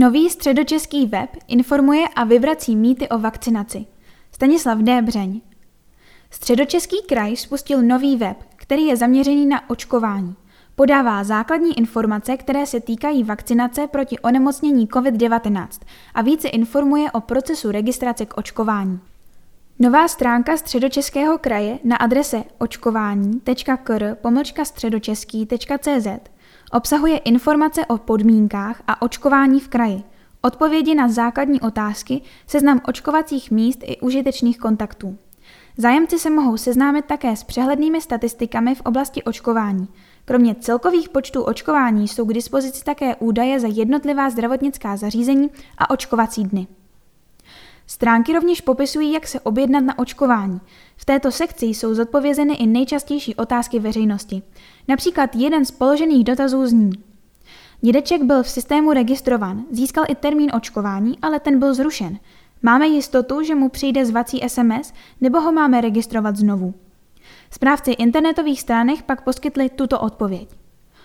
Nový středočeský web informuje a vyvrací mýty o vakcinaci. Stanislav D. Břeň. Středočeský kraj spustil nový web, který je zaměřený na očkování. Podává základní informace, které se týkají vakcinace proti onemocnění COVID-19 a více informuje o procesu registrace k očkování. Nová stránka středočeského kraje na adrese očkování.kr.středočeský.cz obsahuje informace o podmínkách a očkování v kraji, odpovědi na základní otázky, seznam očkovacích míst i užitečných kontaktů. Zájemci se mohou seznámit také s přehlednými statistikami v oblasti očkování. Kromě celkových počtů očkování jsou k dispozici také údaje za jednotlivá zdravotnická zařízení a očkovací dny. Stránky rovněž popisují, jak se objednat na očkování. V této sekci jsou zodpovězeny i nejčastější otázky veřejnosti. Například jeden z položených dotazů zní. Dědeček byl v systému registrovan, získal i termín očkování, ale ten byl zrušen. Máme jistotu, že mu přijde zvací SMS, nebo ho máme registrovat znovu? Správci internetových stránek pak poskytli tuto odpověď.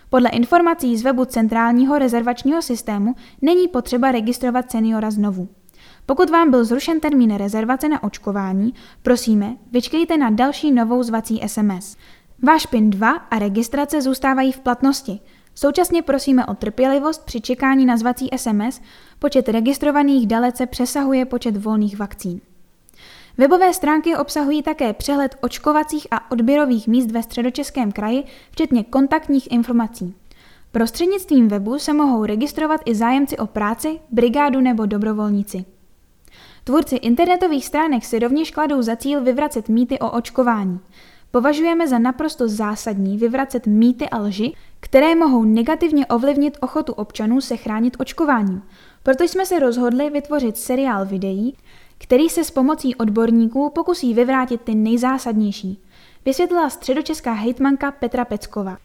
Podle informací z webu Centrálního rezervačního systému není potřeba registrovat seniora znovu. Pokud vám byl zrušen termín rezervace na očkování, prosíme, vyčkejte na další novou zvací SMS. Váš PIN 2 a registrace zůstávají v platnosti. Současně prosíme o trpělivost při čekání na zvací SMS, počet registrovaných dalece přesahuje počet volných vakcín. Webové stránky obsahují také přehled očkovacích a odběrových míst ve středočeském kraji, včetně kontaktních informací. Prostřednictvím webu se mohou registrovat i zájemci o práci, brigádu nebo dobrovolníci. Tvůrci internetových stránek si rovněž kladou za cíl vyvracet mýty o očkování. Považujeme za naprosto zásadní vyvracet mýty a lži, které mohou negativně ovlivnit ochotu občanů se chránit očkováním. Proto jsme se rozhodli vytvořit seriál videí, který se s pomocí odborníků pokusí vyvrátit ty nejzásadnější, vysvětlila středočeská hejtmanka Petra Pecková.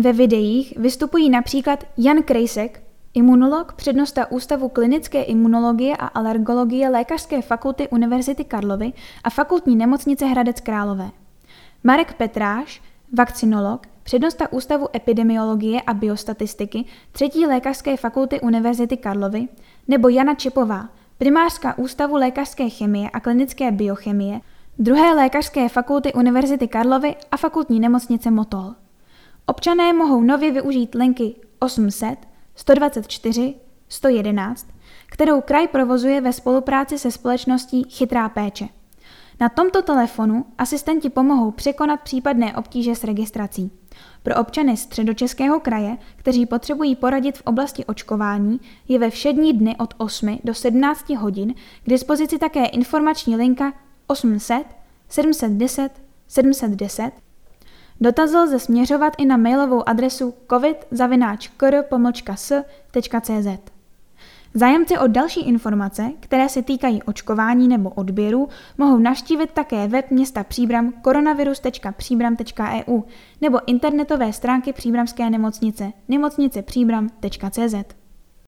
Ve videích vystupují například Jan Krejsek, Imunolog, přednosta Ústavu klinické imunologie a alergologie Lékařské fakulty Univerzity Karlovy a fakultní nemocnice Hradec Králové. Marek Petráš, vakcinolog, přednosta Ústavu epidemiologie a biostatistiky třetí Lékařské fakulty Univerzity Karlovy, nebo Jana Čepová, primářka Ústavu lékařské chemie a klinické biochemie, druhé Lékařské fakulty Univerzity Karlovy a fakultní nemocnice Motol. Občané mohou nově využít linky 800 124 111, kterou kraj provozuje ve spolupráci se společností Chytrá péče. Na tomto telefonu asistenti pomohou překonat případné obtíže s registrací. Pro občany středočeského kraje, kteří potřebují poradit v oblasti očkování, je ve všední dny od 8 do 17 hodin k dispozici také informační linka 800 710 710 Dotaz lze směřovat i na mailovou adresu covid.kr.s.cz. Zájemci o další informace, které se týkají očkování nebo odběru, mohou navštívit také web města Příbram koronavirus.příbram.eu nebo internetové stránky Příbramské nemocnice nemocnicepříbram.cz.